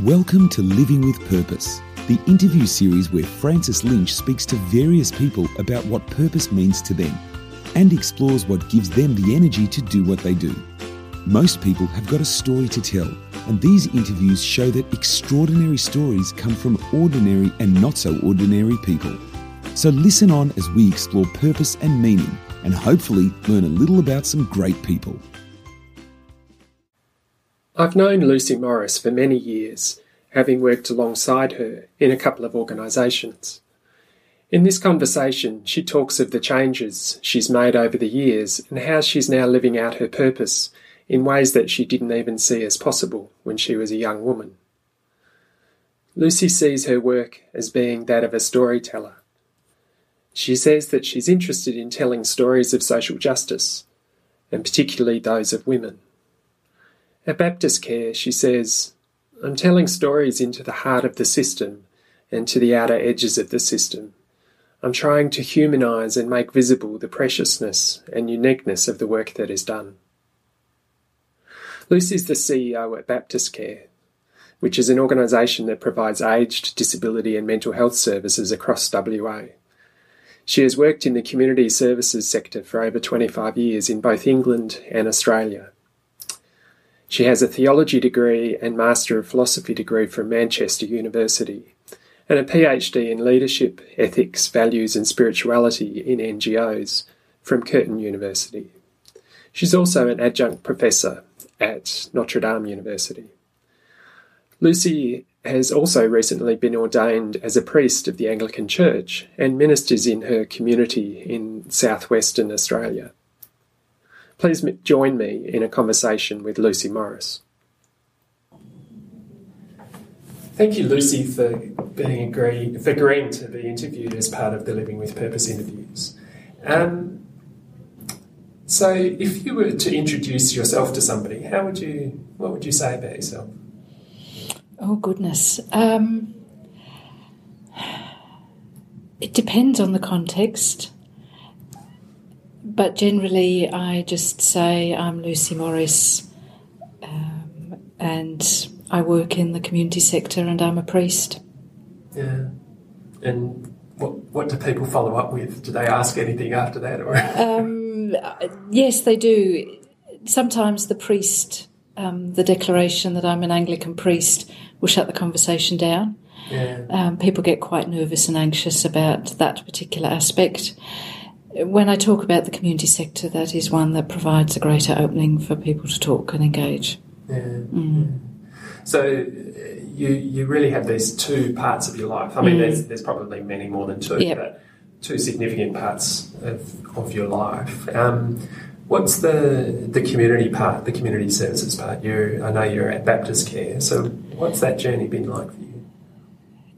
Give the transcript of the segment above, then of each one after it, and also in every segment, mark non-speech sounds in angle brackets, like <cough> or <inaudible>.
Welcome to Living with Purpose, the interview series where Francis Lynch speaks to various people about what purpose means to them and explores what gives them the energy to do what they do. Most people have got a story to tell, and these interviews show that extraordinary stories come from ordinary and not so ordinary people. So listen on as we explore purpose and meaning and hopefully learn a little about some great people. I've known Lucy Morris for many years, having worked alongside her in a couple of organisations. In this conversation, she talks of the changes she's made over the years and how she's now living out her purpose in ways that she didn't even see as possible when she was a young woman. Lucy sees her work as being that of a storyteller. She says that she's interested in telling stories of social justice, and particularly those of women. At Baptist Care, she says, I'm telling stories into the heart of the system and to the outer edges of the system. I'm trying to humanise and make visible the preciousness and uniqueness of the work that is done. Lucy's the CEO at Baptist Care, which is an organisation that provides aged, disability, and mental health services across WA. She has worked in the community services sector for over 25 years in both England and Australia. She has a theology degree and Master of Philosophy degree from Manchester University and a PhD in leadership, ethics, values, and spirituality in NGOs from Curtin University. She's also an adjunct professor at Notre Dame University. Lucy has also recently been ordained as a priest of the Anglican Church and ministers in her community in southwestern Australia. Please join me in a conversation with Lucy Morris. Thank you, Lucy, for being agree, for agreeing to be interviewed as part of the Living with Purpose interviews. Um, so, if you were to introduce yourself to somebody, how would you? What would you say about yourself? Oh goodness. Um, it depends on the context but generally, I just say I'm Lucy Morris, um, and I work in the community sector, and I'm a priest. Yeah, and what what do people follow up with? Do they ask anything after that, or? <laughs> Um, yes, they do. Sometimes the priest, um, the declaration that I'm an Anglican priest, will shut the conversation down. Yeah. Um, people get quite nervous and anxious about that particular aspect when I talk about the community sector, that is one that provides a greater opening for people to talk and engage. Yeah. Mm. So you you really have these two parts of your life. I mean, mm. there's there's probably many more than two, yep. but two significant parts of, of your life. Um, what's the the community part, the community services part? You, I know you're at Baptist Care. So what's that journey been like for you?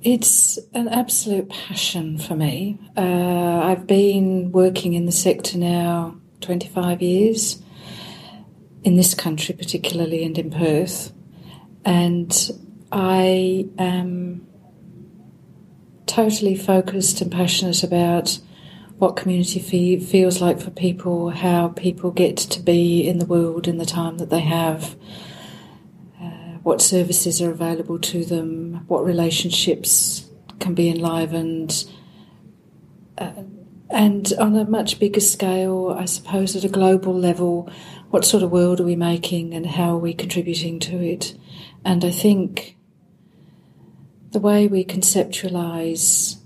It's an absolute passion for me. Uh, I've been working in the sector now 25 years, in this country particularly, and in Perth. And I am totally focused and passionate about what community fee- feels like for people, how people get to be in the world in the time that they have what services are available to them, what relationships can be enlivened. Uh, and on a much bigger scale, I suppose at a global level, what sort of world are we making and how are we contributing to it? And I think the way we conceptualize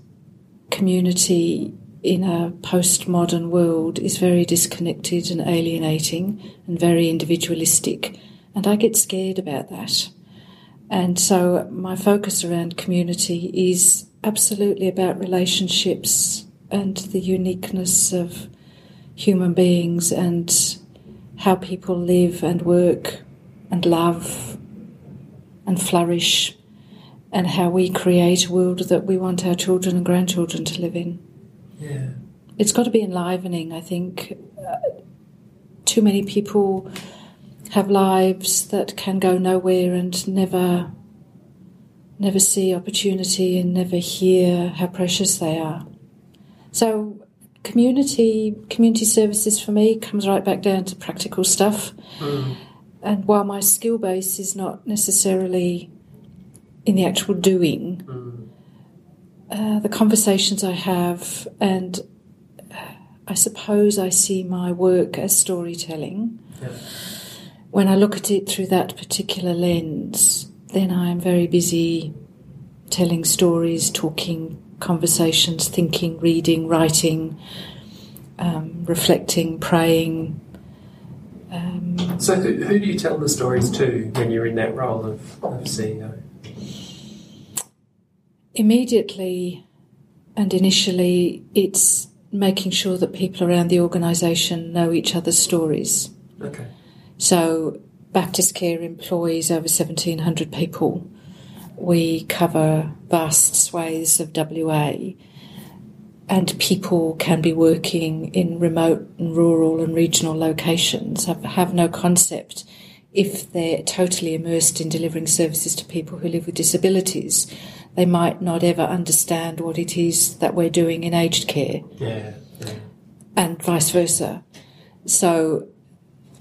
community in a postmodern world is very disconnected and alienating and very individualistic. And I get scared about that. And so my focus around community is absolutely about relationships and the uniqueness of human beings and how people live and work and love and flourish and how we create a world that we want our children and grandchildren to live in. Yeah. It's got to be enlivening, I think. Uh, too many people have lives that can go nowhere and never never see opportunity and never hear how precious they are. So community community services for me comes right back down to practical stuff. Mm. And while my skill base is not necessarily in the actual doing, uh, the conversations I have, and uh, I suppose I see my work as storytelling. Yeah. When I look at it through that particular lens, then I am very busy telling stories, talking conversations, thinking, reading, writing, um, reflecting, praying. Um, So, who, who do you tell the stories to when you're in that role of, of CEO? immediately and initially, it's making sure that people around the organisation know each other's stories. Okay. So, Baptist Care employs over 1,700 people. We cover vast swathes of WA, and people can be working in remote and rural and regional locations, have, have no concept if they're totally immersed in delivering services to people who live with disabilities. They might not ever understand what it is that we're doing in aged care Yeah. yeah. and vice versa. So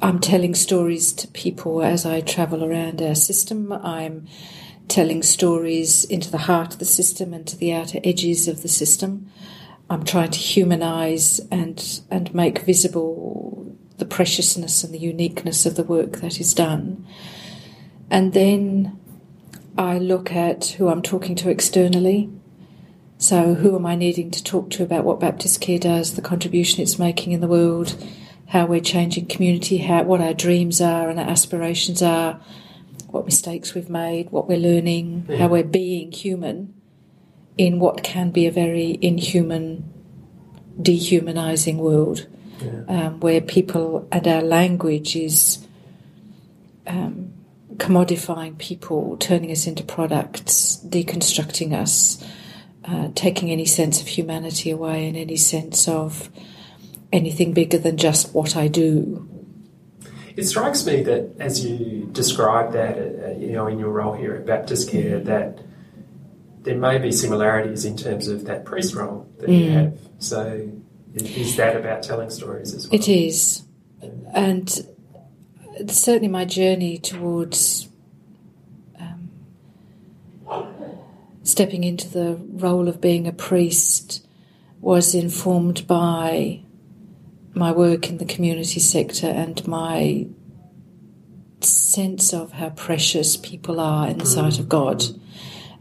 I'm telling stories to people as I travel around our system. I'm telling stories into the heart of the system and to the outer edges of the system. I'm trying to humanize and and make visible the preciousness and the uniqueness of the work that is done. And then I look at who I'm talking to externally. So, who am I needing to talk to about what Baptist Care does, the contribution it's making in the world, how we're changing community, how, what our dreams are and our aspirations are, what mistakes we've made, what we're learning, Yeah. how we're being human in what can be a very inhuman, dehumanizing world Yeah. um, where people and our language is um, commodifying people, turning us into products, deconstructing us, uh, taking any sense of humanity away and any sense of anything bigger than just what I do. It strikes me that as you describe that, uh, you know, in your role here at Baptist Care, that there may be similarities in terms of that priest role that you Mm. have. So, is, is that about telling stories as well? It is. And certainly my journey towards um, stepping into the role of being a priest was informed by my work in the community sector and my sense of how precious people are in the sight of God.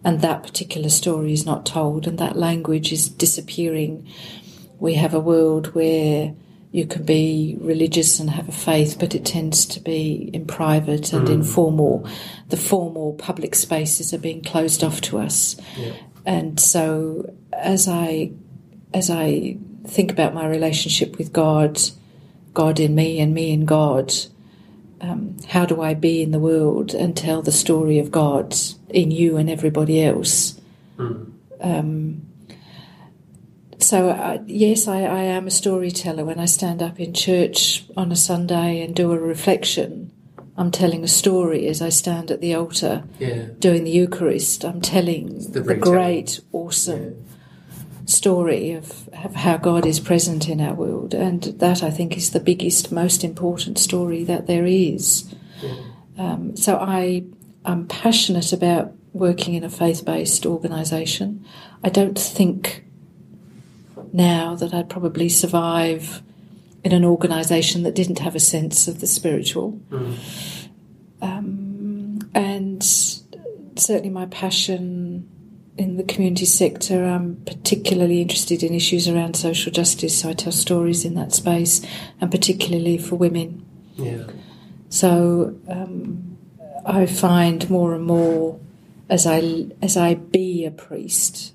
And that particular story is not told, and that language is disappearing. We have a world where you can be religious and have a faith, but it tends to be in private and mm. informal. The formal public spaces are being closed off to us. Yeah. And so as I as I think about my relationship with God, God in me and me in God, um, how do I be in the world and tell the story of God in you and everybody else? Mm. Um, so, uh, yes, I, I am a storyteller. When I stand up in church on a Sunday and do a reflection, I'm telling a story as I stand at the altar Yeah. doing the Eucharist. I'm telling the the, great, awesome story of, of how God is present in our world. And that, I think, is the biggest, most important story that there is. Um, so I, I'm passionate about working in a faith based organisation. I don't think now that I'd probably survive in an organisation that didn't have a sense of the spiritual. Um, and certainly my passion in the community sector, I'm particularly interested in issues around social justice, so I tell stories in that space, and particularly for women. Yeah. So um, I find more and more as I as I be a priest,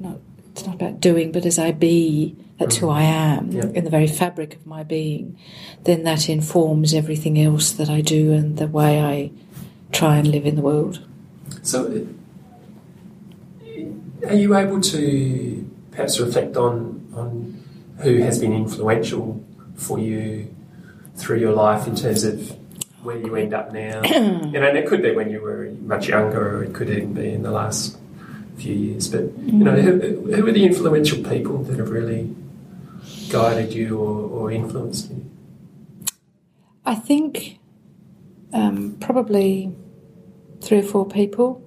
not it's not about doing, but as I be, that's who I am Yeah. in the very fabric of my being. Then that informs everything else that I do and the way I try and live in the world. So, are you able to perhaps reflect on on who has been influential for you through your life in terms of where you end up now? <clears throat> you know, and it could be when you were much younger, or it could even be in the last few years. But you know, who, who are the influential people that have really guided you or, or influenced you? I think um, probably three or four people.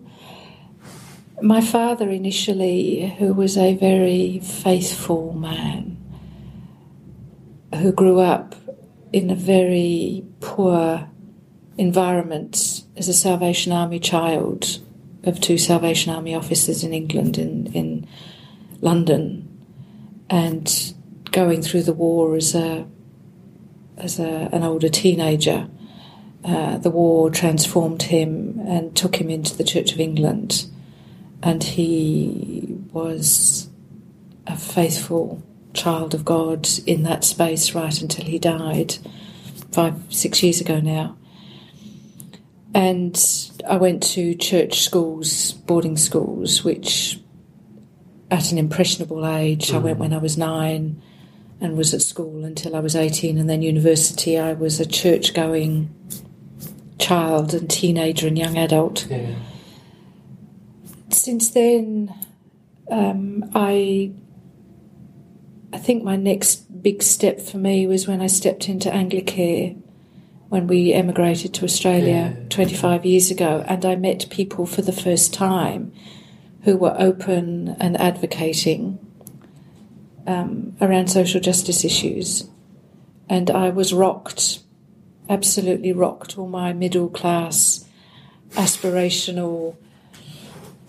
My father initially, who was a very faithful man, who grew up in a very poor environment as a Salvation Army child of two Salvation Army officers in England, in, in London, and going through the war as a as a, an older teenager. Uh, the war transformed him and took him into the Church of England, and he was a faithful child of God in that space right until he died five, six years ago now. And I went to church schools, boarding schools, which at an impressionable age, mm. I went mm. when I was nine and was at school until I was 18, and then university, I was a church going child and teenager and young adult. Yeah. Since then, um, I I think my next big step for me was when I stepped into Anglicare when we emigrated to Australia yeah. 25 years ago, and I met people for the first time who were open and advocating um, around social justice issues. And I was rocked, absolutely rocked. All my middle class, aspirational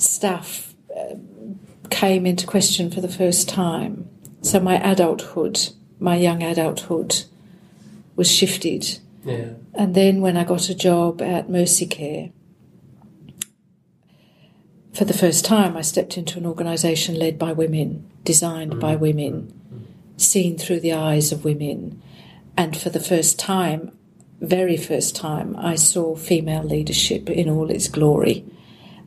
stuff uh, came into question for the first time. So my adulthood, my young adulthood, was shifted. Yeah. And then when I got a job at Mercy Care, for the first time, I stepped into an organisation led by women, designed mm. by women, mm. seen through the eyes of women. And for the first time, very first time, I saw female leadership in all its glory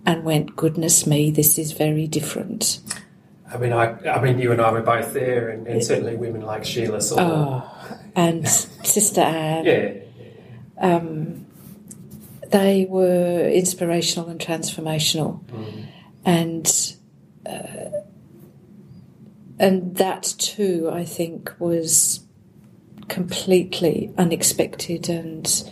and went, goodness me, this is very different. I mean, I, I mean, you and I were both there, and, and certainly women like Sheila saw. Oh, and Sister Anne. Yeah. Um, they were inspirational and transformational, mm. and uh, and that too, I think, was completely unexpected and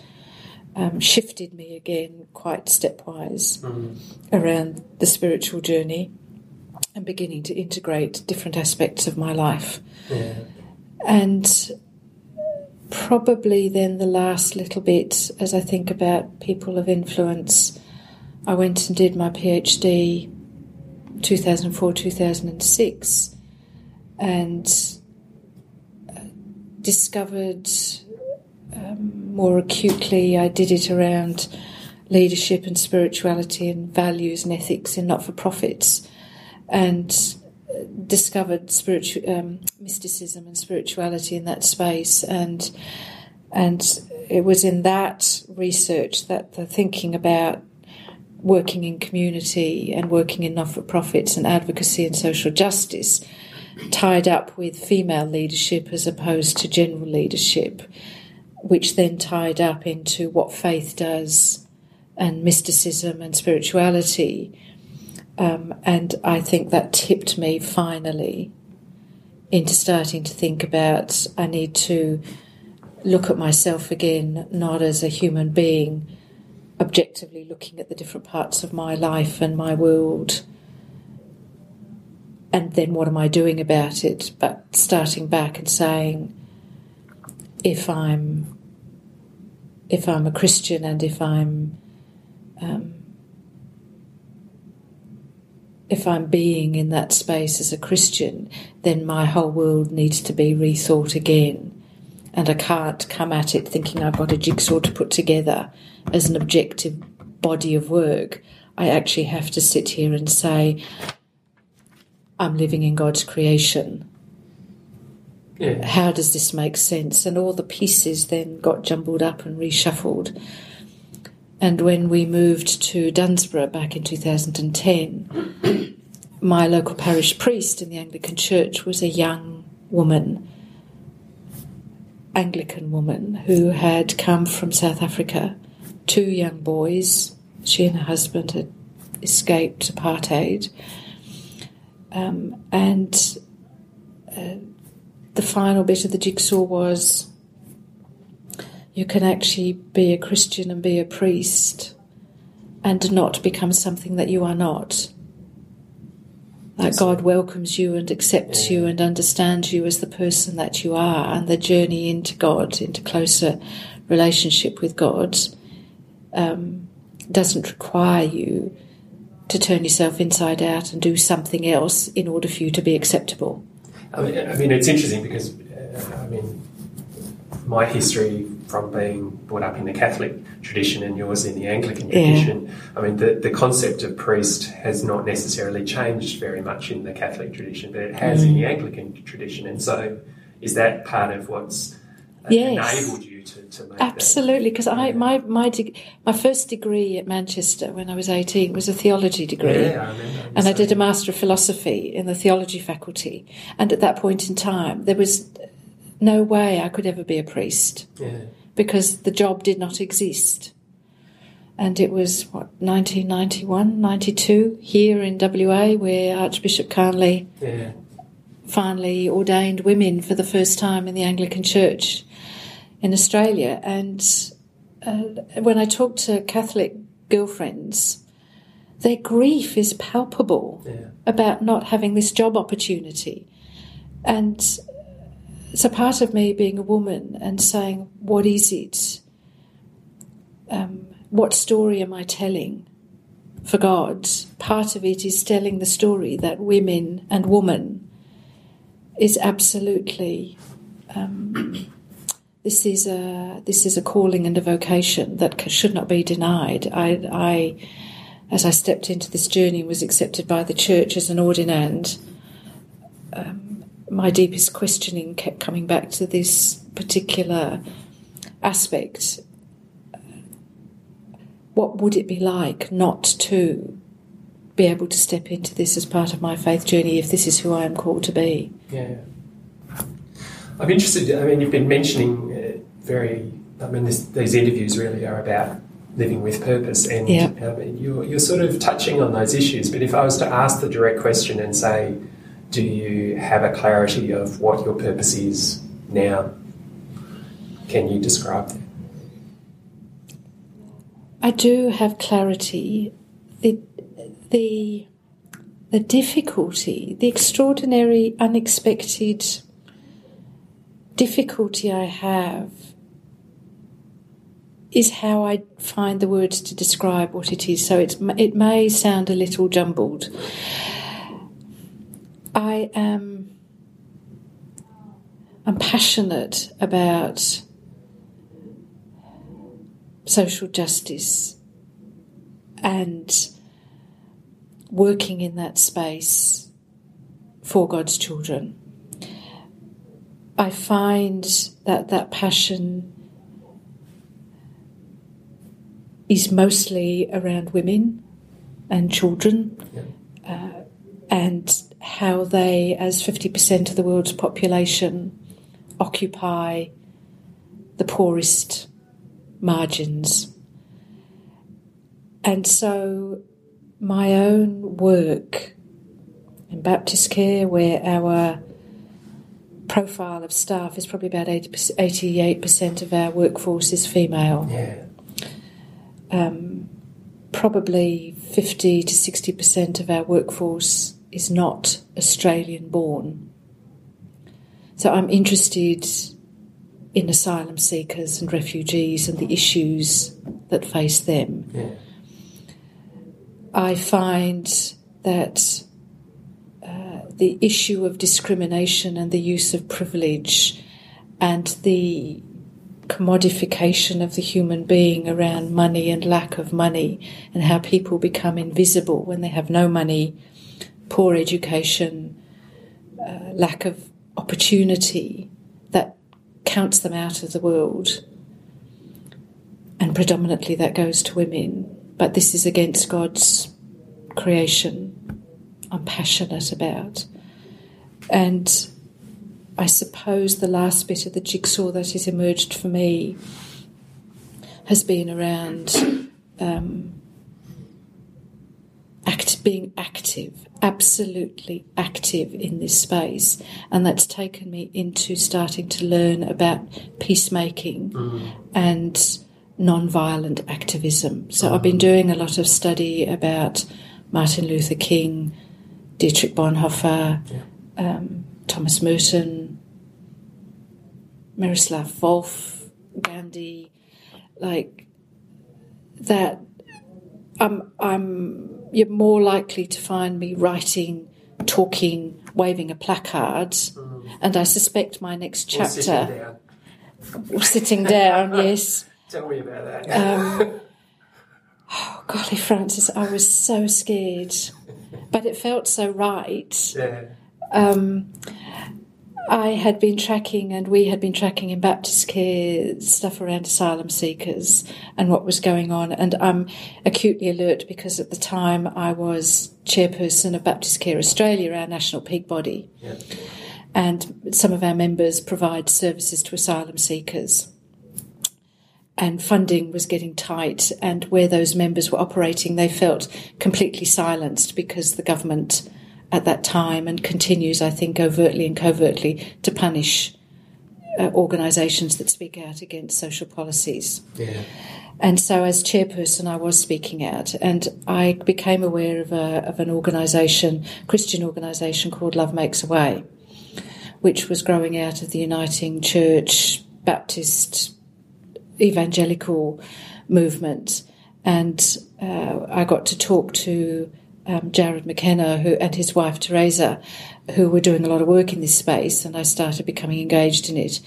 um, shifted me again quite stepwise mm. around the spiritual journey and beginning to integrate different aspects of my life. Yeah. And probably then the last little bit, as I think about people of influence, I went and did my PhD 2004 2006 and uh, discovered um, more acutely, I did it around leadership and spirituality and values and ethics in not for profits and discovered spiritual um, mysticism and spirituality in that space. And and it was in that research that the thinking about working in community and working in not-for-profits and advocacy and social justice tied up with female leadership as opposed to general leadership which then tied up into what faith does and mysticism and spirituality um, and I think that tipped me finally into starting to think about I need to look at myself again, not as a human being, objectively looking at the different parts of my life and my world. And then what am I doing about it? But starting back and saying, if I'm if I'm a Christian and if I'm um, if I'm being in that space as a Christian, then my whole world needs to be rethought again. And I can't come at it thinking I've got a jigsaw to put together as an objective body of work. I actually have to sit here and say, I'm living in God's creation. Yeah. How does this make sense? And all the pieces then got jumbled up and reshuffled. And when we moved to Dunsborough back in 2010, <coughs> my local parish priest in the Anglican Church was a young woman, Anglican woman, who had come from South Africa. Two young boys, she and her husband had escaped apartheid. Um, and uh, the final bit of the jigsaw was you can actually be a Christian and be a priest and not become something that you are not. Like God welcomes you and accepts you and understands you as the person that you are, and the journey into God, into closer relationship with God, um, doesn't require you to turn yourself inside out and do something else in order for you to be acceptable. I mean, I mean, it's interesting because, uh, I mean, my history from being brought up in the Catholic tradition and yours in the Anglican Yeah. tradition, I mean, the, the concept of priest has not necessarily changed very much in the Catholic tradition, but it has in the Anglican tradition. And so, is that part of what's uh, Yes. enabled you to, to make? Absolutely, because I my my deg- my first degree at Manchester when I was eighteen was a theology degree. Yeah, I and I did a Master of Philosophy in the theology faculty. And at that point in time, there was no way I could ever be a priest Yeah. because the job did not exist. And it was, what, 1991, 92, here in WA, where Archbishop Carnley Yeah. finally ordained women for the first time in the Anglican Church in Australia. And uh, when I talk to Catholic girlfriends, their grief is palpable Yeah. about not having this job opportunity. And so part of me being a woman and saying, what is it? Um, what story am I telling for God? Part of it is telling the story that women and woman is absolutely. Um, this is a this is a calling and a vocation that should not be denied. I, I, as I stepped into this journey, and was accepted by the church as an ordinand. Um, my deepest questioning kept coming back to this particular aspect. What would it be like not to be able to step into this as part of my faith journey if this is who I am called to be? Yeah. I'm interested. I mean, you've been mentioning uh, very. I mean, this, these interviews really are about living with purpose, and Yeah. I mean, you're, you're sort of touching on those issues. But if I was to ask the direct question and say, do you have a clarity of what your purpose is now? Can you describe that? I do have clarity. The, the, the difficulty, the extraordinary, unexpected difficulty I have is how I find the words to describe what it is. So it's, it may sound a little jumbled. I am I'm passionate about social justice and working in that space for God's children. I find that that passion is mostly around women and children uh, and how they, as 50% of the world's population, occupy the poorest margins. And so my own work in Baptist Care, where our profile of staff is probably about 80, 88% of our workforce is female. Yeah. Um, probably 50 to 60% of our workforce is not Australian born. So I'm interested in asylum seekers and refugees and the issues that face them. Yeah. I find that the issue of discrimination and the use of privilege and the commodification of the human being around money and lack of money and how people become invisible when they have no money, poor education, uh, lack of opportunity that counts them out of the world. And predominantly that goes to women. But this is against God's creation. I'm passionate about. And I suppose the last bit of the jigsaw that has emerged for me has been around um, act, being active, absolutely active in this space. And that's taken me into starting to learn about peacemaking and non-violent activism. So I've been doing a lot of study about Martin Luther King, Dietrich Bonhoeffer, yeah. um, Thomas Merton, Miroslav Volf, Gandhi, like that. I'm, I'm, you're more likely to find me writing, talking, waving a placard, mm. and I suspect my next chapter. Or sitting down. Or sitting down yes. <laughs> Tell me about that. Um, <laughs> oh, golly, Francis, I was so scared, but it felt so right. Yeah. Um, I had been tracking, and we had been tracking in Baptist Care stuff around asylum seekers and what was going on. And I'm acutely alert because at the time I was chairperson of Baptist Care Australia, our national peak body. Yeah. And some of our members provide services to asylum seekers. And funding was getting tight, and where those members were operating, they felt completely silenced because the government at that time and continues, I think, overtly and covertly to punish uh, organisations that speak out against social policies. Yeah. And so, as chairperson, I was speaking out, and I became aware of, a, of an organisation, Christian organisation called Love Makes a Way, which was growing out of the Uniting Church Baptist evangelical movement. And uh, I got to talk to um, Jarrod McKenna who, and his wife Teresa, who were doing a lot of work in this space, and I started becoming engaged in it.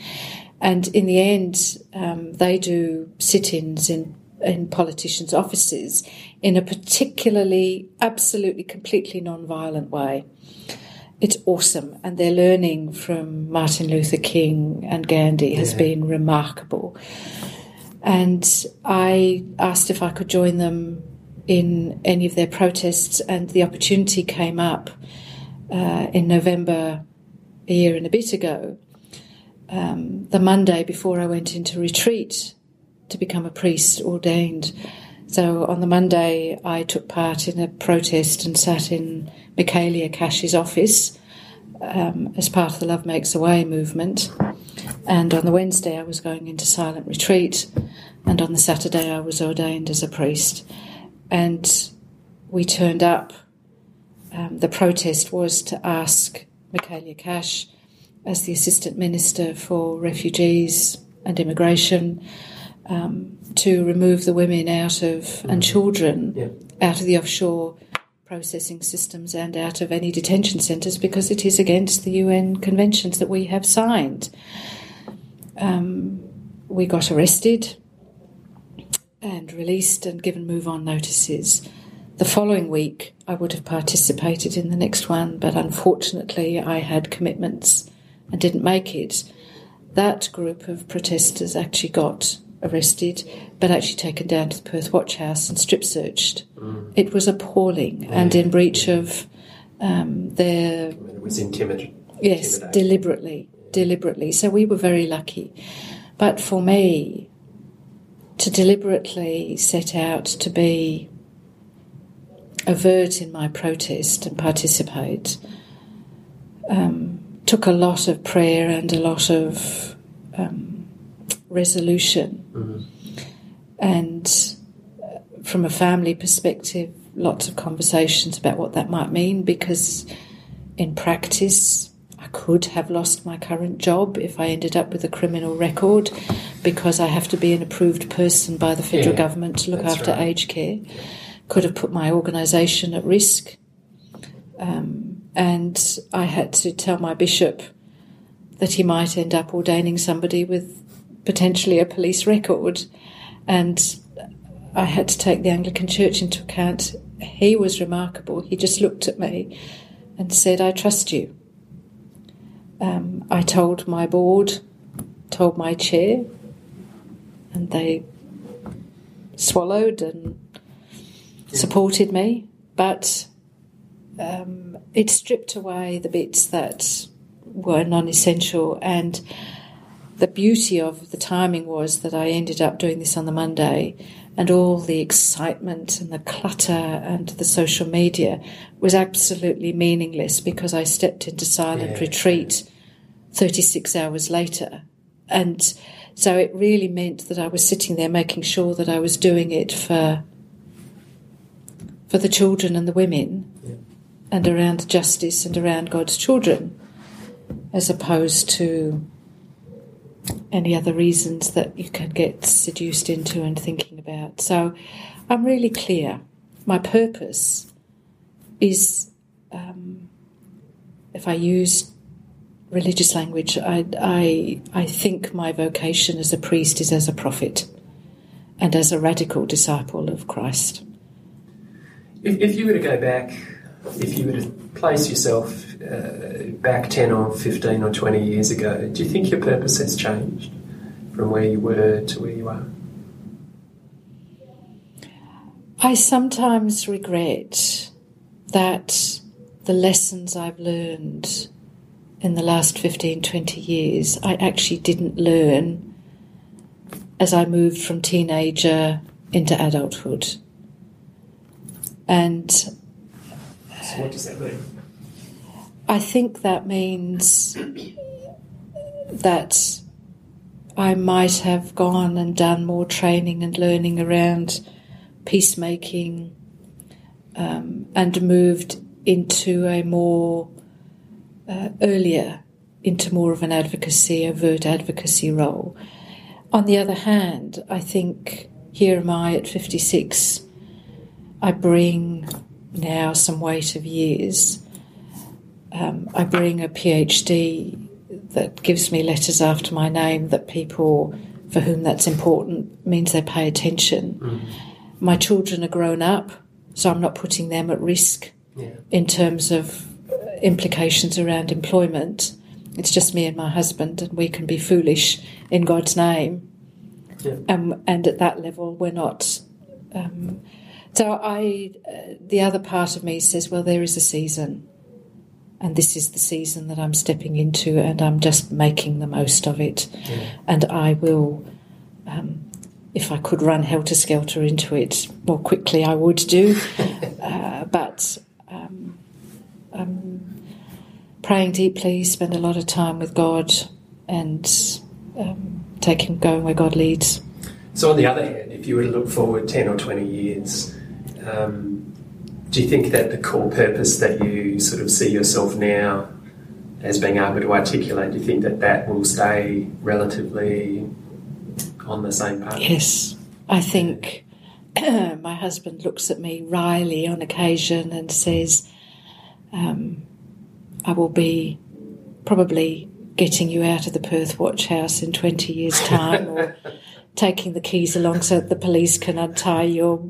And in the end, um, they do sit ins in, in politicians' offices in a particularly, absolutely, completely non violent way. It's awesome, and their learning from Martin Luther King and Gandhi has yeah. been remarkable. And I asked if I could join them in any of their protests, and the opportunity came up uh, in November a year and a bit ago, um, the Monday before I went into retreat to become a priest ordained. So on the Monday, I took part in a protest and sat in Michaelia Cash's office um, as part of the Love Makes a Way movement. And on the Wednesday, I was going into silent retreat. And on the Saturday, I was ordained as a priest and we turned up. Um, the protest was to ask Michaelia Cash, as the Assistant Minister for Refugees and Immigration, um, to remove the women out of and children yeah. out of the offshore processing systems and out of any detention centres because it is against the UN conventions that we have signed. Um, we got arrested and released and given move on notices. The following week, I would have participated in the next one, but unfortunately, I had commitments and didn't make it. That group of protesters actually got arrested, but actually taken down to the Perth Watch House and strip searched. Mm. It was appalling mm. and in breach of um, their. it was intimidating. Yes, deliberately, deliberately. So we were very lucky. But for me, to deliberately set out to be overt in my protest and participate um, took a lot of prayer and a lot of um, resolution. Mm-hmm. And uh, from a family perspective, lots of conversations about what that might mean because in practice, could have lost my current job if I ended up with a criminal record because I have to be an approved person by the federal yeah, government to look after right. aged care. Could have put my organisation at risk. Um, and I had to tell my bishop that he might end up ordaining somebody with potentially a police record. And I had to take the Anglican Church into account. He was remarkable. He just looked at me and said, I trust you. Um, I told my board, told my chair, and they swallowed and supported me. But um, it stripped away the bits that were non essential. And the beauty of the timing was that I ended up doing this on the Monday, and all the excitement and the clutter and the social media was absolutely meaningless because I stepped into silent yeah. retreat 36 hours later. And so it really meant that I was sitting there making sure that I was doing it for for the children and the women, yeah. and around justice and around God's children, as opposed to any other reasons that you can get seduced into and thinking about. So I'm really clear. My purpose is, um, if I use religious language, I, I, I think my vocation as a priest is as a prophet and as a radical disciple of Christ. If, if you were to go back, if you were to place yourself uh, back 10 or 15 or 20 years ago, do you think your purpose has changed from where you were to where you are? I sometimes regret that the lessons I've learned in the last 15, 20 years, I actually didn't learn as I moved from teenager into adulthood. And so, what does that mean? I think that means that I might have gone and done more training and learning around peacemaking um, and moved into a more uh, earlier into more of an advocacy, overt advocacy role. On the other hand, I think here am I at 56. I bring now some weight of years. Um, I bring a PhD that gives me letters after my name that people for whom that's important means they pay attention. Mm. My children are grown up, so I'm not putting them at risk yeah. in terms of implications around employment. It's just me and my husband, and we can be foolish in God's name. Yeah. Um, and at that level, we're not. Um, so I, uh, the other part of me says, well, there is a season, and this is the season that I'm stepping into, and I'm just making the most of it, yeah. and I will. Um, if I could run helter skelter into it more quickly, I would do. <laughs> uh, but um, I'm praying deeply, spend a lot of time with God, and um, taking going where God leads. So, on the other hand, if you were to look forward 10 or 20 years, um, do you think that the core purpose that you sort of see yourself now as being able to articulate, do you think that that will stay relatively on the same path? Yes. I think <clears throat> my husband looks at me wryly on occasion and says, um, I will be probably getting you out of the Perth Watch House in 20 years' time or <laughs> taking the keys along so that the police can untie your,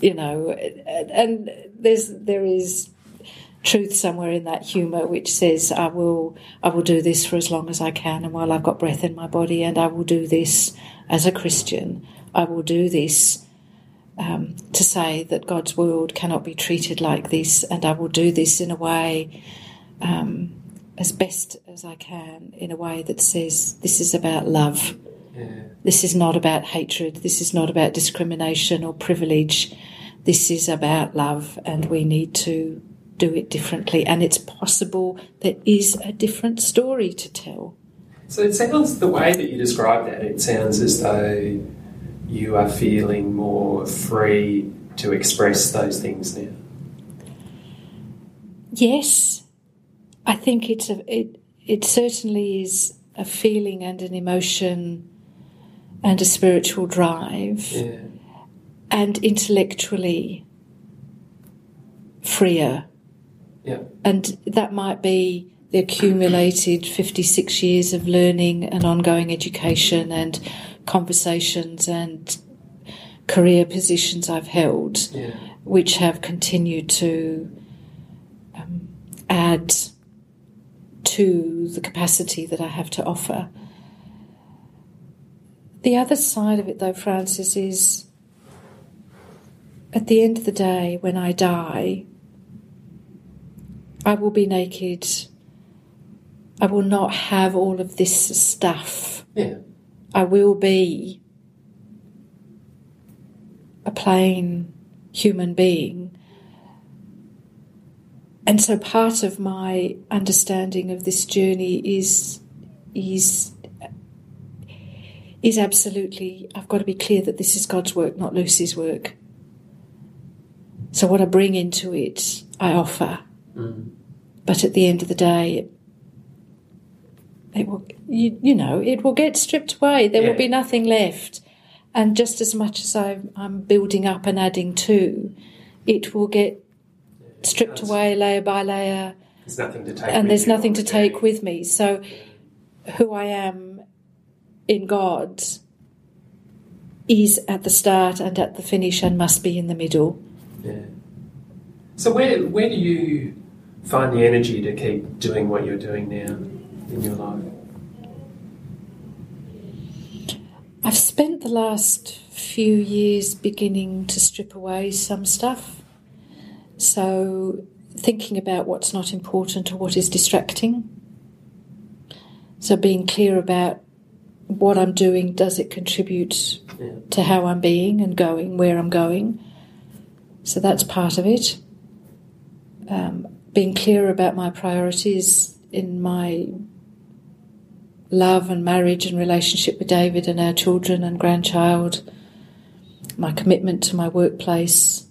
you know, and there's, there is truth somewhere in that humour which says I will I will do this for as long as I can and while I've got breath in my body and I will do this as a Christian I will do this um, to say that God's world cannot be treated like this, and I will do this in a way um, as best as I can, in a way that says this is about love. Yeah. This is not about hatred. This is not about discrimination or privilege. This is about love, and we need to do it differently. And it's possible there is a different story to tell. So it sounds the way that you describe that, it sounds as though you are feeling more free to express those things now? Yes, I think it's a, it it certainly is a feeling and an emotion and a spiritual drive, yeah. and intellectually freer. Yeah. And that might be the accumulated 56 years of learning and ongoing education and conversations and career positions I've held, yeah. which have continued to um, add to the capacity that I have to offer. The other side of it, though, Francis, is at the end of the day, when I die, I will be naked. I will not have all of this stuff. Yeah. I will be a plain human being. And so part of my understanding of this journey is is is absolutely I've got to be clear that this is God's work, not Lucy's work. So what I bring into it, I offer. Mm. But at the end of the day, it will, you, you know, it will get stripped away. There Yeah. will be nothing left. And just as much as I'm, I'm building up and adding to, it will get stripped That's- away layer by layer, There's nothing to take. and there's nothing to take journey. with me. So, who I am in God is at the start and at the finish and must be in the middle. Yeah. So where where do you find the energy to keep doing what you're doing now in your life? I've spent the last few years beginning to strip away some stuff. So, thinking about what's not important or what is distracting. So, being clear about what I'm doing, does it contribute Yeah. to how I'm being and going, where I'm going? So, that's part of it. Um, being clear about my priorities in my love and marriage and relationship with David and our children and grandchild, my commitment to my workplace,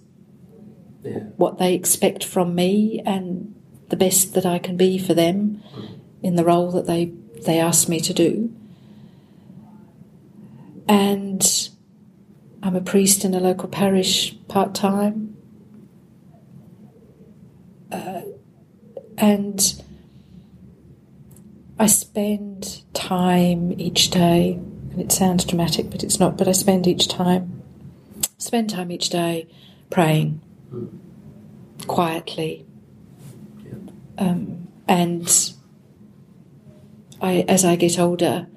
Yeah. what they expect from me, and the best that I can be for them in the role that they, they ask me to do. And I'm a priest in a local parish part time. Uh, and I spend time each day, and it sounds dramatic, but it's not, but I spend each time, spend time each day praying quietly. Um, and I, as I get older,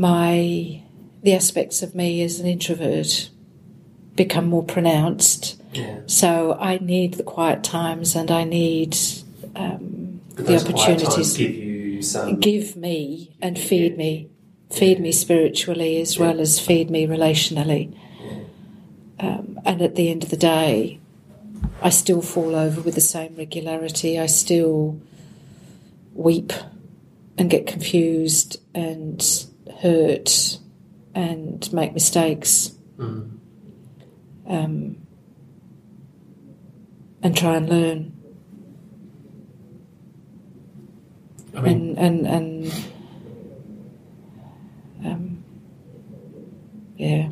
my the aspects of me as an introvert become more pronounced. Yeah. So I need the quiet times, and I need um, the those quiet times opportunities give you some. give me and feed me, feed me spiritually as well as feed me relationally. Um, and at the end of the day, I still fall over with the same regularity. I still weep and get confused and hurt and make mistakes. Mm. Um, and try and learn. I mean, and and and um, yeah,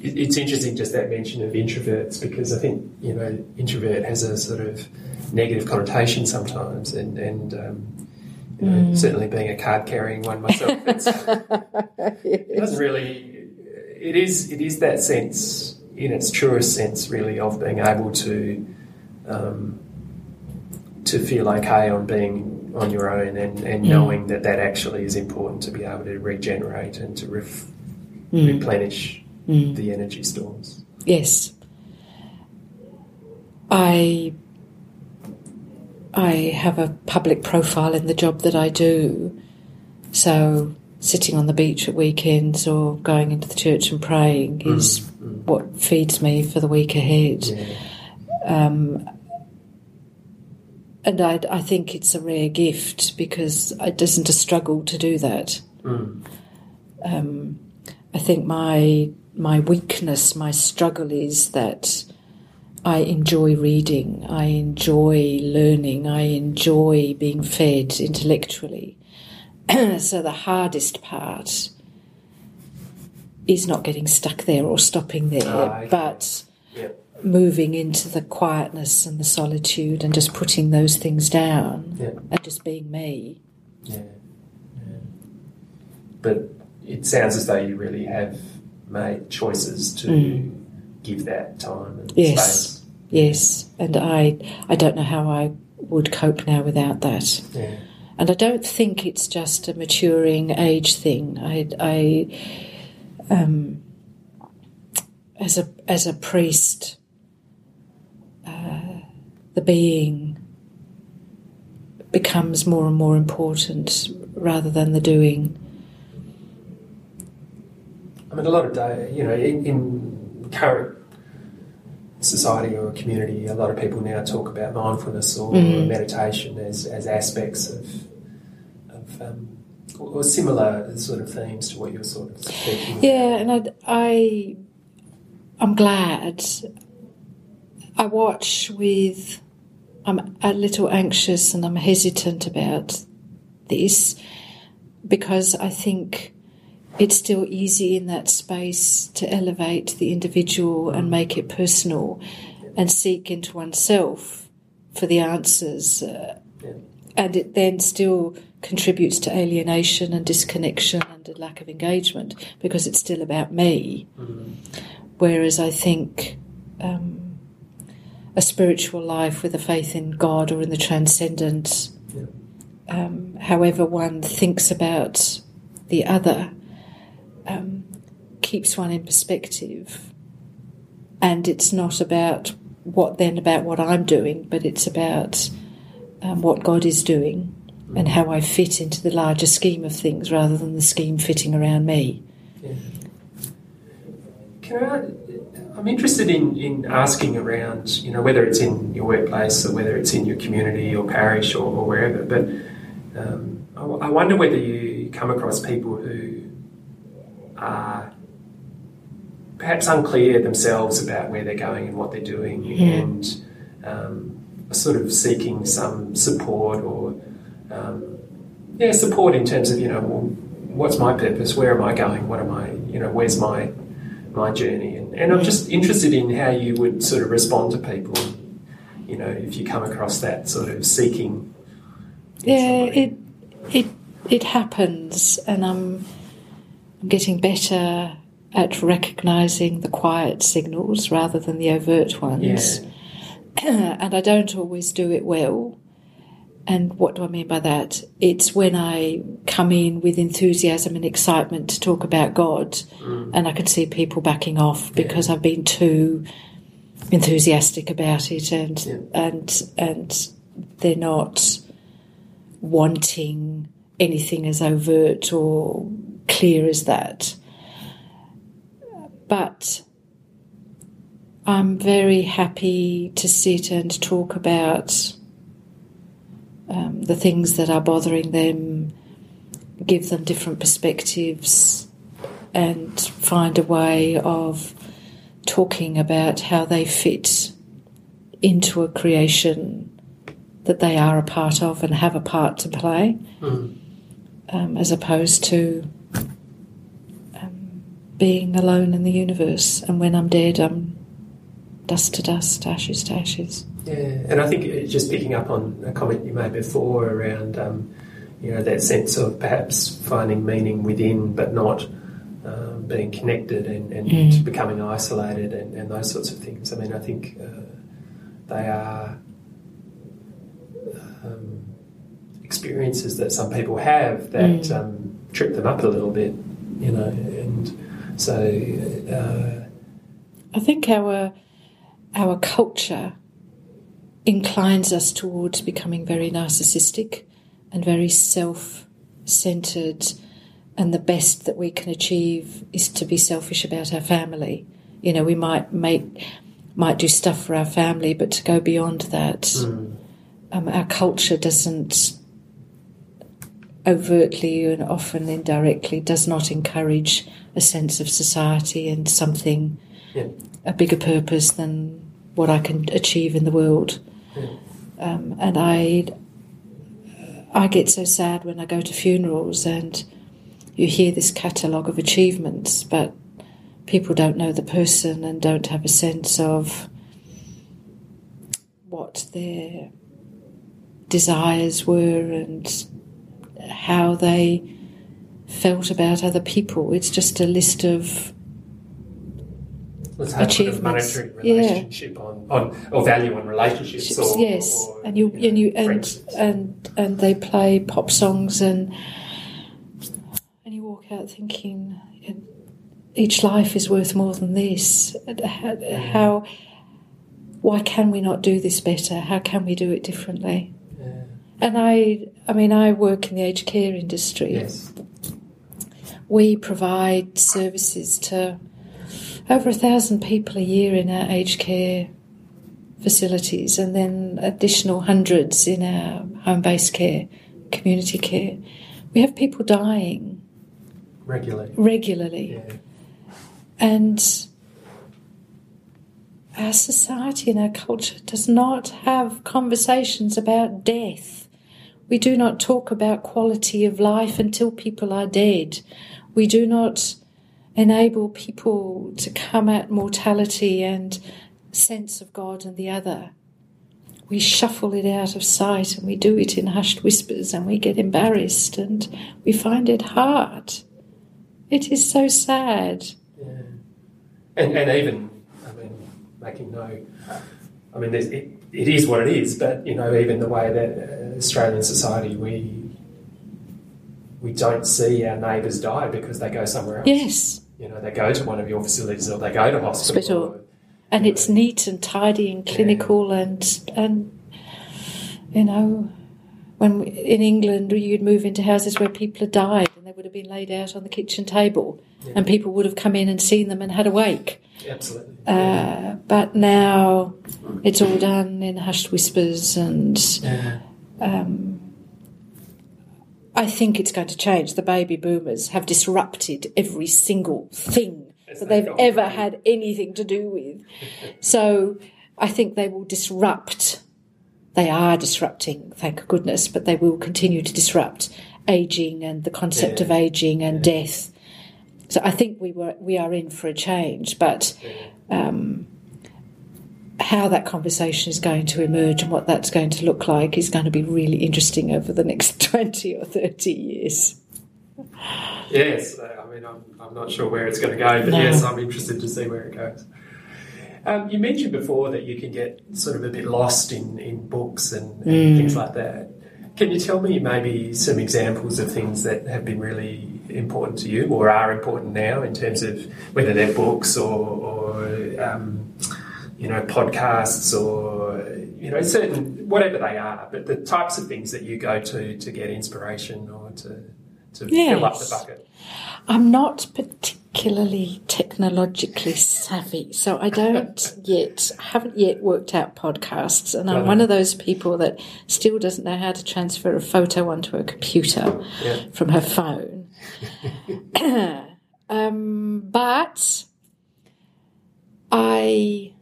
it's interesting just that mention of introverts because I think you know introvert has a sort of negative connotation sometimes, and and um, you know, mm. certainly being a card carrying one myself, <laughs> it doesn't really. It is it is that sense in its truest sense, really, of being able to um, to feel okay on being on your own and, and knowing that that actually is important to be able to regenerate and to ref- mm. replenish mm. the energy stores. yes. I I have a public profile in the job that I do, so sitting on the beach at weekends or going into the church and praying is what feeds me for the week ahead. Yeah. Um, and I, I think it's a rare gift because it isn't a struggle to do that. Mm. Um, I think my my weakness, my struggle is that I enjoy reading, I enjoy learning, I enjoy being fed intellectually. <clears throat> so the hardest part is not getting stuck there or stopping there, Ah, okay. but moving into the quietness and the solitude and just putting those things down and just being me. Yeah. yeah. But it sounds as though you really have made choices to give that time and Yes. space. Yes, and I I don't know how I would cope now without that. Yeah. And I don't think it's just a maturing age thing. I, I um, as a as a priest, uh, the being becomes more and more important rather than the doing. I mean, a lot of day, you know, in, in current society or community, a lot of people now talk about mindfulness or Mm. meditation as, as aspects of, of um, or similar sort of themes to what you're sort of speaking. Yeah, and I, I, I'm glad. I watch with. I'm a little anxious and I'm hesitant about this because I think it's still easy in that space to elevate the individual and make it personal and seek into oneself for the answers. Uh, And it then still contributes to alienation and disconnection and a lack of engagement because it's still about me. Whereas I think um, a spiritual life with a faith in God or in the transcendent, Yeah. um, however one thinks about the other, um, keeps one in perspective. And it's not about what then about what I'm doing, but it's about um, what God is doing and how I fit into the larger scheme of things rather than the scheme fitting around me. Yeah. Can I? I'm interested in, in asking around, you know, whether it's in your workplace or whether it's in your community or parish or, or wherever. But um, I, I wonder whether you come across people who are perhaps unclear themselves about where they're going and what they're doing, and um, are sort of seeking some support or um, yeah, support in terms of you know, well, what's my purpose? Where am I going? What am I? You know, where's my my journey? And, and I'm just interested in how you would sort of respond to people. You know, if you come across that sort of seeking. Yeah, somebody. it it it happens, and I'm I'm getting better at recognizing the quiet signals rather than the overt ones. <clears throat> and I don't always do it well. And what do I mean by that? It's when I come in with enthusiasm and excitement to talk about God, mm. and I can see people backing off because I've been too enthusiastic about it, and Yeah. and and they're not wanting anything as overt or clear as that. But I'm very happy to sit and talk about um, the things that are bothering them, give them different perspectives, and find a way of talking about how they fit into a creation that they are a part of and have a part to play, Mm. um, as opposed to being alone in the universe. And when I'm dead, I'm dust to dust, ashes to ashes. Yeah, and I think uh, just picking up on a comment you made before around, um, you know, that sense of perhaps finding meaning within, but not um, being connected and, and Mm. becoming isolated and, and those sorts of things. I mean, I think uh, they are um, experiences that some people have that Mm. um, trip them up a little bit, you know, and so. Uh, I think our our culture inclines us towards becoming very narcissistic and very self-centered and the best that we can achieve is to be selfish about our family you know we might make might do stuff for our family but to go beyond that um, our culture doesn't overtly and often indirectly does not encourage a sense of society and something yeah. a bigger purpose than what I can achieve in the world. Um, and I, I get so sad when I go to funerals and you hear this catalogue of achievements, but people don't know the person and don't have a sense of what their desires were and how they felt about other people. It's just a list of Let's have Achievements. a monetary Yeah. relationship on, on or value on relationships. Or, yes, or, and you, know, and you and and and they play pop songs and and you walk out thinking each life is worth more than this. How, mm. how why can we not do this better? How can we do it differently? Yeah. And I, I mean, I work in the aged care industry. Yes. We provide services to over a thousand people a year in our aged care facilities, and then additional hundreds in our home based care, community care. We have people dying Regularly. regularly, Yeah. and our society and our culture does not have conversations about death. We do not talk about quality of life until people are dead. We do not enable people to come at mortality and sense of God and the other. We shuffle it out of sight and we do it in hushed whispers and we get embarrassed and we find it hard. It is so sad. Yeah. And, and even, I mean, making no, I mean, it, it is what it is, but, you know, even the way that Australian society, we we don't see our neighbours die because they go somewhere else. Yes. You know, they go to one of your facilities or they go to hospital. Hospital. And it's neat and tidy and clinical yeah. and and you know when in England you'd move into houses where people had died and they would have been laid out on the kitchen table yeah. and people would have come in and seen them and had a wake. Absolutely. Uh, yeah. But now it's all done in hushed whispers and um, I think it's going to change. The baby boomers have disrupted every single thing that they've ever had anything to do with. So I think they will disrupt. They are disrupting, thank goodness, but they will continue to disrupt aging and the concept yeah. of aging and yeah. death. So I think we were we are in for a change, but um, how that conversation is going to emerge and what that's going to look like is going to be really interesting over the next <laughs> 20 or 30 years. Yes, I mean, I'm, I'm not sure where it's going to go, but no. yes, I'm interested to see where it goes. Um, you mentioned before that you can get sort of a bit lost in, in books and, and mm. things like that. Can you tell me maybe some examples of things that have been really important to you or are important now in terms of whether they're books or, or um, you know, podcasts or, you know, certain, whatever they are, but the types of things that you go to to get inspiration or to, to yes. fill up the bucket? I'm not particularly technologically savvy, so I don't <laughs> yet, haven't yet worked out podcasts, and I'm uh-huh. one of those people that still doesn't know how to transfer a photo onto a computer yeah. from her phone. <laughs> <coughs> um, but I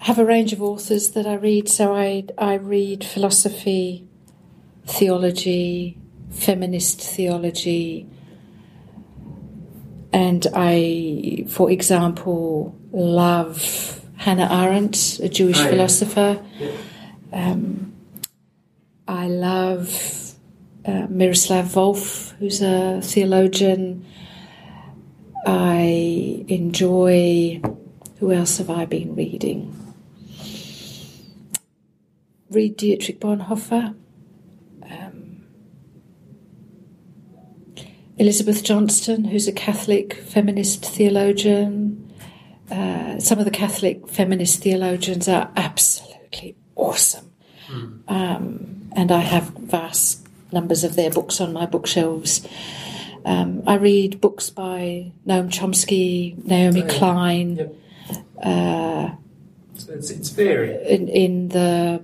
have a range of authors that I read. So I I read philosophy, theology, feminist theology, and I, for example, love Hannah Arendt, a Jewish oh, yeah. philosopher. Yeah. Um, I love uh, Miroslav Volf, who's a theologian. I enjoy. Who else have I been reading? Read Dietrich Bonhoeffer, um, Elizabeth Johnson, who's a Catholic feminist theologian. Uh, some of the Catholic feminist theologians are absolutely awesome. Mm. Um, and I have vast numbers of their books on my bookshelves. Um, I read books by Noam Chomsky, Naomi oh, yeah. Klein. Yep. Uh, it's, it's very in, in the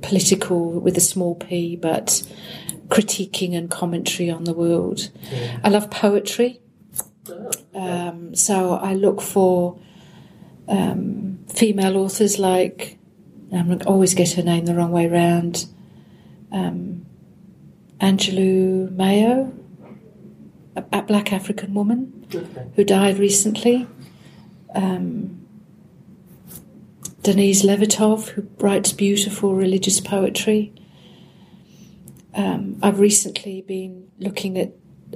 political with a small p, but critiquing and commentary on the world. Yeah. I love poetry. Um, so I look for um, female authors like, I'm always get her name the wrong way round, um, Angelou Maya, a, a, black African woman okay. who died recently. Um, Denise Levertov, who writes beautiful religious poetry. Um, I've recently been looking at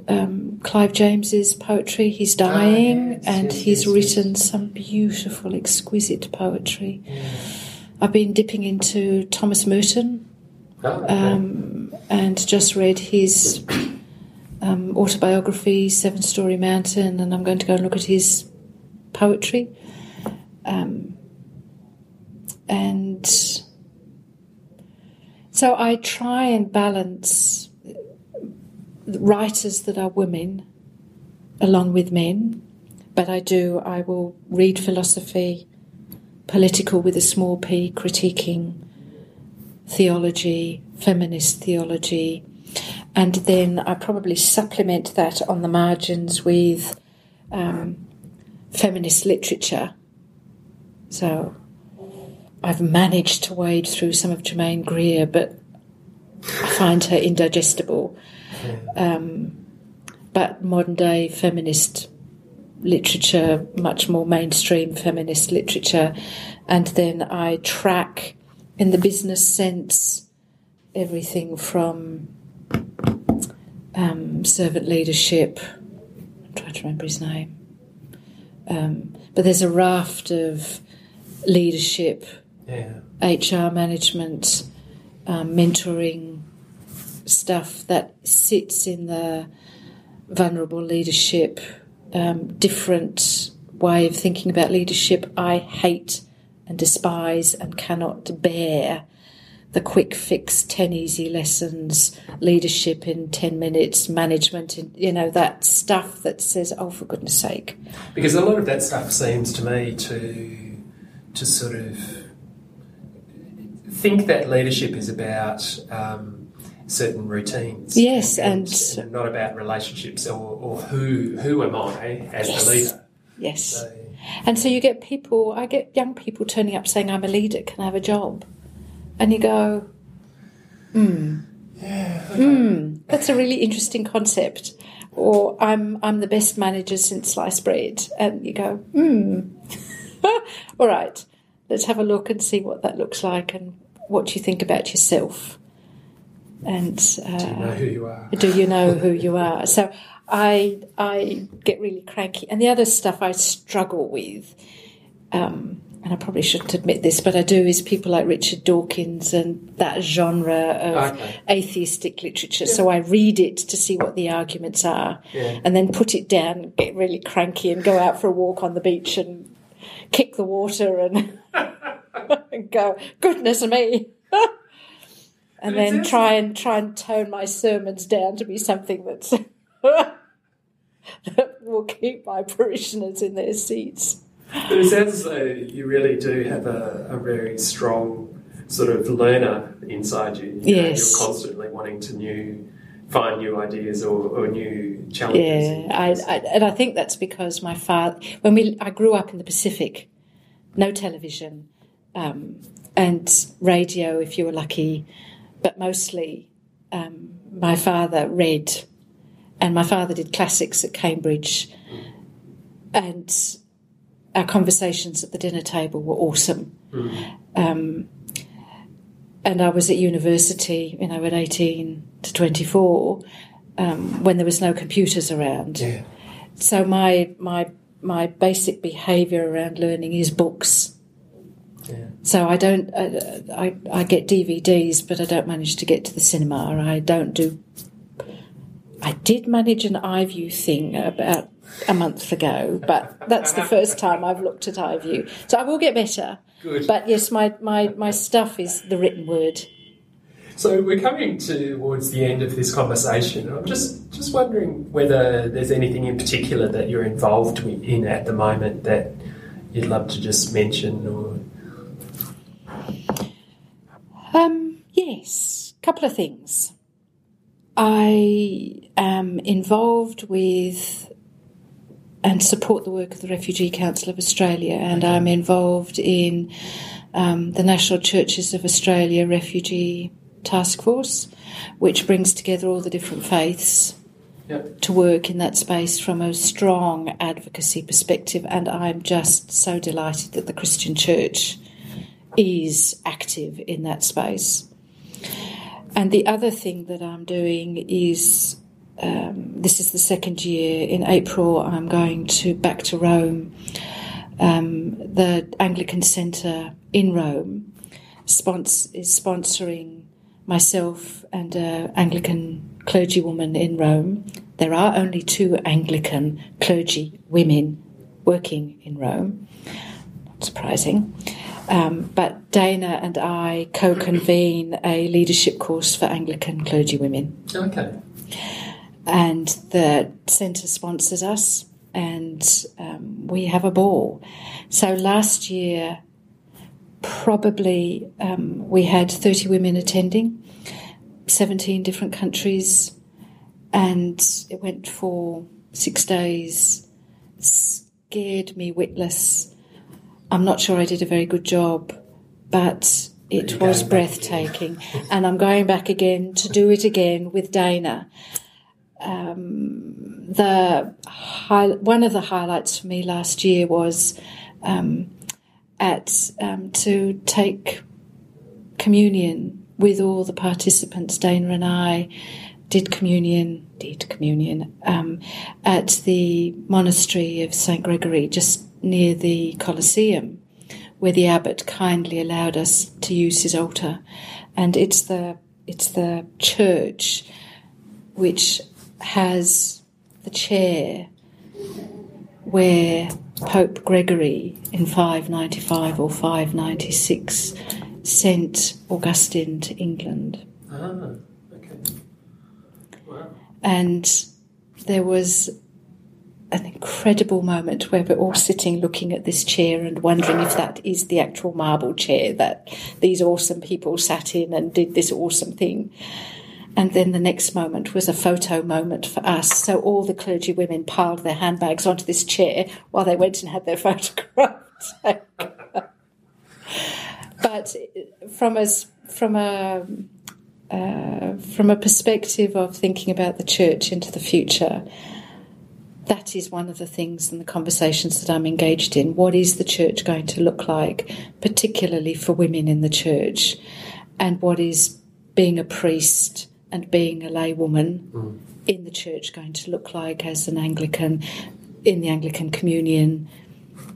um, Clive James's poetry. He's ah, dying, yes, and yes, he's yes, written some beautiful, exquisite poetry. I've been dipping into Thomas Merton, oh, okay. um, and just read his um, autobiography, Seven Storey Mountain, and I'm going to go and look at his poetry. Um, and so I try and balance writers that are women along with men, but I do, I will read philosophy, political with a small p, critiquing theology, feminist theology, and then I probably supplement that on the margins with um, feminist literature. So I've managed to wade through some of Germaine Greer, but I find her indigestible. Um, but modern day feminist literature, much more mainstream feminist literature, and then I track in the business sense everything from um, servant leadership. I'm trying to remember his name. Um, but there's a raft of leadership, Yeah. HR management, um, mentoring stuff that sits in the vulnerable leadership, um, different way of thinking about leadership. I hate and despise and cannot bear the quick fix 10 easy lessons, leadership in 10 minutes, management, in, you know, that stuff that says, oh, for goodness sake. Because a lot of that stuff seems to me to to sort of think that leadership is about um, certain routines. Yes, and- and not about relationships or, or who who am I as Yes. the leader. Yes. So, And so you get people, I get young people turning up saying, I'm a leader, can I have a job? And you go, hmm, hmm, that's a really interesting concept. Or I'm I'm the best manager since sliced bread. And you go, hmm, <laughs> all right, let's have a look and see what that looks like and what you think about yourself. And uh, do you know who you are? do you know who you are? So I I get really cranky, and the other stuff I struggle with, um, and I probably shouldn't admit this, but I do is people like Richard Dawkins and that genre of Okay. atheistic literature. So I read it to see what the arguments are, Yeah. and then put it down, get really cranky, and go out for a walk on the beach and kick the water and <laughs> <laughs> go, goodness me. <laughs> and But then try and try and tone my sermons down to be something that's <laughs> that will keep my parishioners in their seats. But it sounds as though you really do have a, a very strong sort of learner inside you. you know, Yes. you're constantly wanting to new find new ideas or, or new challenges. Yeah, I, I, and I think that's because my father, when we, I grew up in the Pacific, no television, um, and radio if you were lucky, but mostly um, my father read, and my father did classics at Cambridge, and our conversations at the dinner table were awesome. Um, and I was at university, you know, at 18 to 24, um, when there was no computers around. Yeah. So my my my basic behaviour around learning is books. Yeah. So I don't I, I I get DVDs, but I don't manage to get to the cinema. I don't do. I did manage an iView thing about a month ago, but that's the first time I've looked at iView. So I will get better. Good. But yes, my, my, my stuff is the written word. So we're coming towards the end of this conversation. I'm just just wondering whether there's anything in particular that you're involved in at the moment that you'd love to just mention or Um, yes, a couple of things. I am involved with and support the work of the Refugee Council of Australia, and I'm involved in um, the National Churches of Australia Refugee Task Force, which brings together all the different faiths Yep. to work in that space from a strong advocacy perspective. And I'm just so delighted that the Christian Church is active in that space. And the other thing that I'm doing is um, this is the second year. In April, I'm going to back to Rome. Um, the Anglican Centre in Rome is sponsoring myself and an Anglican clergywoman in Rome. There are only two Anglican clergy women working in Rome. Not surprising. Um, but Dana and I co convene a leadership course for Anglican clergy women okay. and the centre sponsors us, and um, we have a ball. So last year, probably um, we had 30 women attending, 17 different countries, and it went for six days. Scared me witless. I'm not sure I did a very good job, but it was breathtaking. <laughs> and I'm going back again to do it again with Dana. Um, the high, one of the highlights for me last year was um, at um, to take communion with all the participants. Dana and I did communion, did communion um, at the monastery of St Gregory, just near the Colosseum, where the abbot kindly allowed us to use his altar, and it's the it's the church which has the chair where Pope Gregory in 595 or 596 sent Augustine to England. Ah, okay. Wow. And there was an incredible moment where we're all sitting looking at this chair and wondering if that is the actual marble chair that these awesome people sat in and did this awesome thing. And then the next moment was a photo moment for us. So all the clergy women piled their handbags onto this chair while they went and had their <laughs> photograph taken. but from a from a uh, from a perspective of thinking about the church into the future, that is one of the things in the conversations that I'm engaged in. What is the church going to look like, particularly for women in the church, and what is being a priest and being a laywoman mm. in the church going to look like as an Anglican in the Anglican Communion,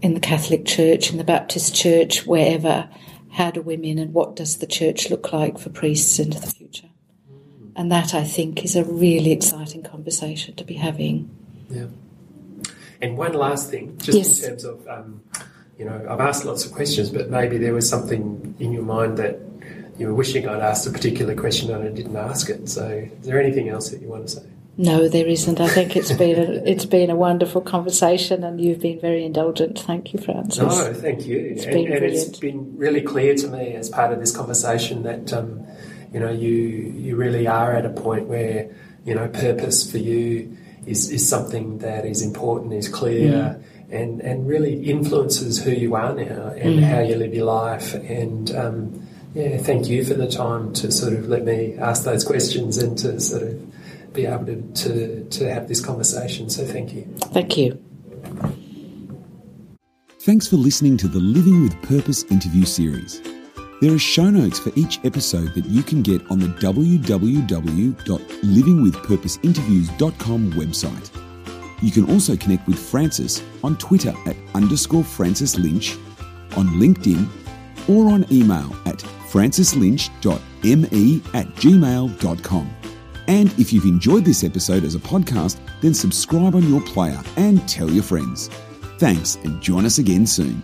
in the Catholic Church, in the Baptist Church, wherever. How do women and what does the church look like for priests into the future? And that, I think, is a really exciting conversation to be having. Yeah. And one last thing, just Yes. in terms of, um, you know, I've asked lots of questions, but maybe there was something in your mind that you were wishing I'd asked a particular question and I didn't ask it. So, is there anything else that you want to say? No, there isn't. I think it's been a, <laughs> it's been a wonderful conversation, and you've been very indulgent. Thank you, Francis. No, thank you. It's and, been and it's brilliant. been really clear to me as part of this conversation that um, you know you you really are at a point where you know purpose for you is, is something that is important, is clear, Mm. and and really influences who you are now and Mm. how you live your life. And um, yeah, thank you for the time to sort of let me ask those questions and to sort of be able to, to, to have this conversation. So thank you. Thank you. Thanks for listening to the Living with Purpose interview series. There are show notes for each episode that you can get on the www.livingwithpurposeinterviews.com website. You can also connect with Francis on Twitter at underscore Francis Lynch, on LinkedIn, or on email at francislynch.me at gmail.com. And if you've enjoyed this episode as a podcast, then subscribe on your player and tell your friends. Thanks and join us again soon.